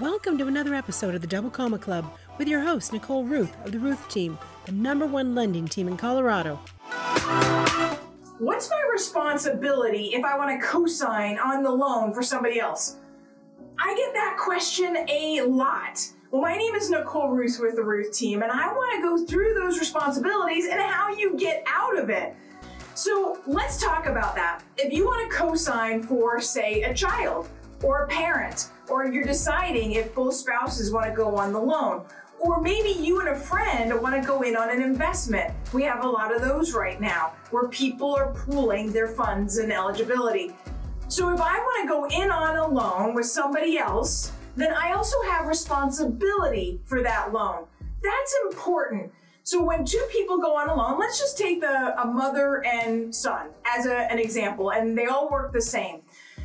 Welcome to another episode of the Double Comma Club with your host, Nicole Rueth of the Rueth Team, the number one lending team in Colorado. What's my responsibility if I want to co sign on the loan for somebody else? I get that question a lot. Well, my name is Nicole Rueth with the Rueth Team, and I want to go through those responsibilities and how you get out of it. So let's talk about that. If you want to co sign for, say, a child, or a parent, or you're deciding if both spouses want to go on the loan, or maybe you and a friend want to go in on an investment. We have a lot of those right now where people are pooling their funds and eligibility. So if I want to go in on a loan with somebody else, then I also have responsibility for that loan. That's important. So when two people go on a loan, let's just take the a mother and son as a, an example, and they all work the same.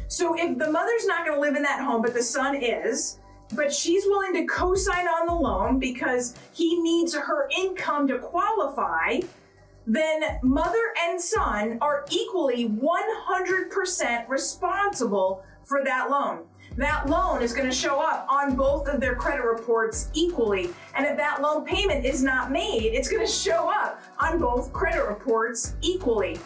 So if the mother's not going to live in that home, but the son is, but she's willing to co-sign on the loan because he needs her income to qualify, then mother and son are equally 100% responsible for that loan. That loan is going to show up on both of their credit reports equally. And if that loan payment is not made, it's going to show up on both credit reports equally.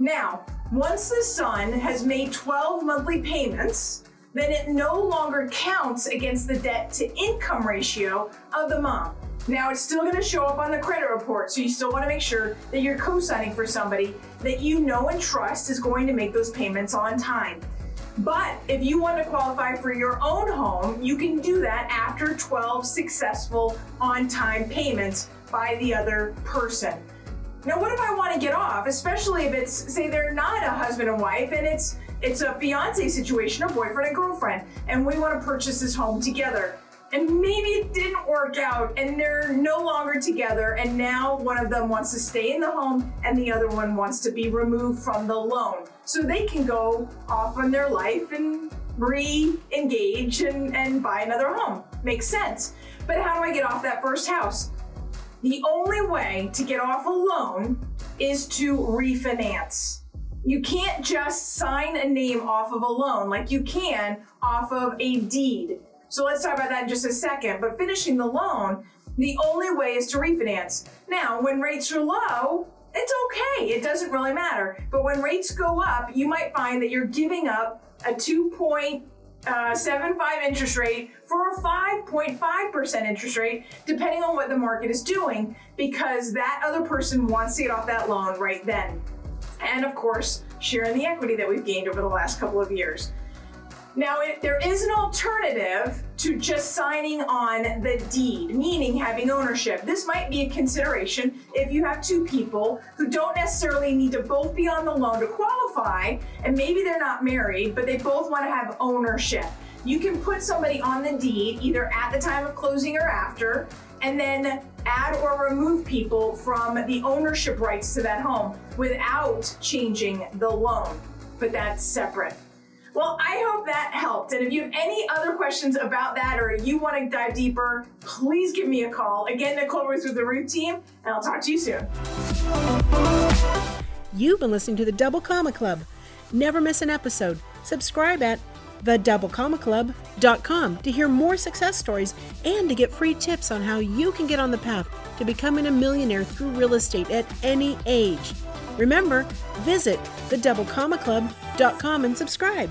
Now, once the son has made 12 monthly payments, then it no longer counts against the debt to income ratio of the mom. Now it's still going to show up on the credit report, so you still want to make sure that you're co signing for somebody that you know and trust is going to make those payments on time. But if you want to qualify for your own home, you can do that after 12 successful on time payments by the other person. Now, what if I want to get off, especially if it's say they're not a husband and wife and it's it's a fiance situation, or boyfriend and girlfriend, and we want to purchase this home together. And maybe it didn't work out and they're no longer together, and now one of them wants to stay in the home and the other one wants to be removed from the loan. So they can go off on their life and re engage and, and buy another home. Makes sense. But how do I get off that first house? The only way to get off a loan is to refinance. You can't just sign a name off of a loan like you can off of a deed. So let's talk about that in just a second. But finishing the loan, the only way is to refinance. Now, when rates are low, it's okay. It doesn't really matter. But when rates go up, you might find that you're giving up a 2.75 uh, interest rate for a 5.5% interest rate, depending on what the market is doing, because that other person wants to get off that loan right then. And of course, sharing the equity that we've gained over the last couple of years. Now, it, there is an alternative to just signing on the deed, meaning having ownership. This might be a consideration if you have two people who don't necessarily need to both be on the loan to qualify, and maybe they're not married, but they both want to have ownership. You can put somebody on the deed either at the time of closing or after, and then add or remove people from the ownership rights to that home without changing the loan. But that's separate. Well, I hope that helped. And if you have any other questions about that or you want to dive deeper, please give me a call. Again, Nicole Rueth with the Rueth team, and I'll talk to you soon. You've been listening to the Double Comma Club. Never miss an episode. Subscribe at thedoublecommaclub.com to hear more success stories and to get free tips on how you can get on the path to becoming a millionaire through real estate at any age. Remember, visit thedoublecommaclub.com and subscribe.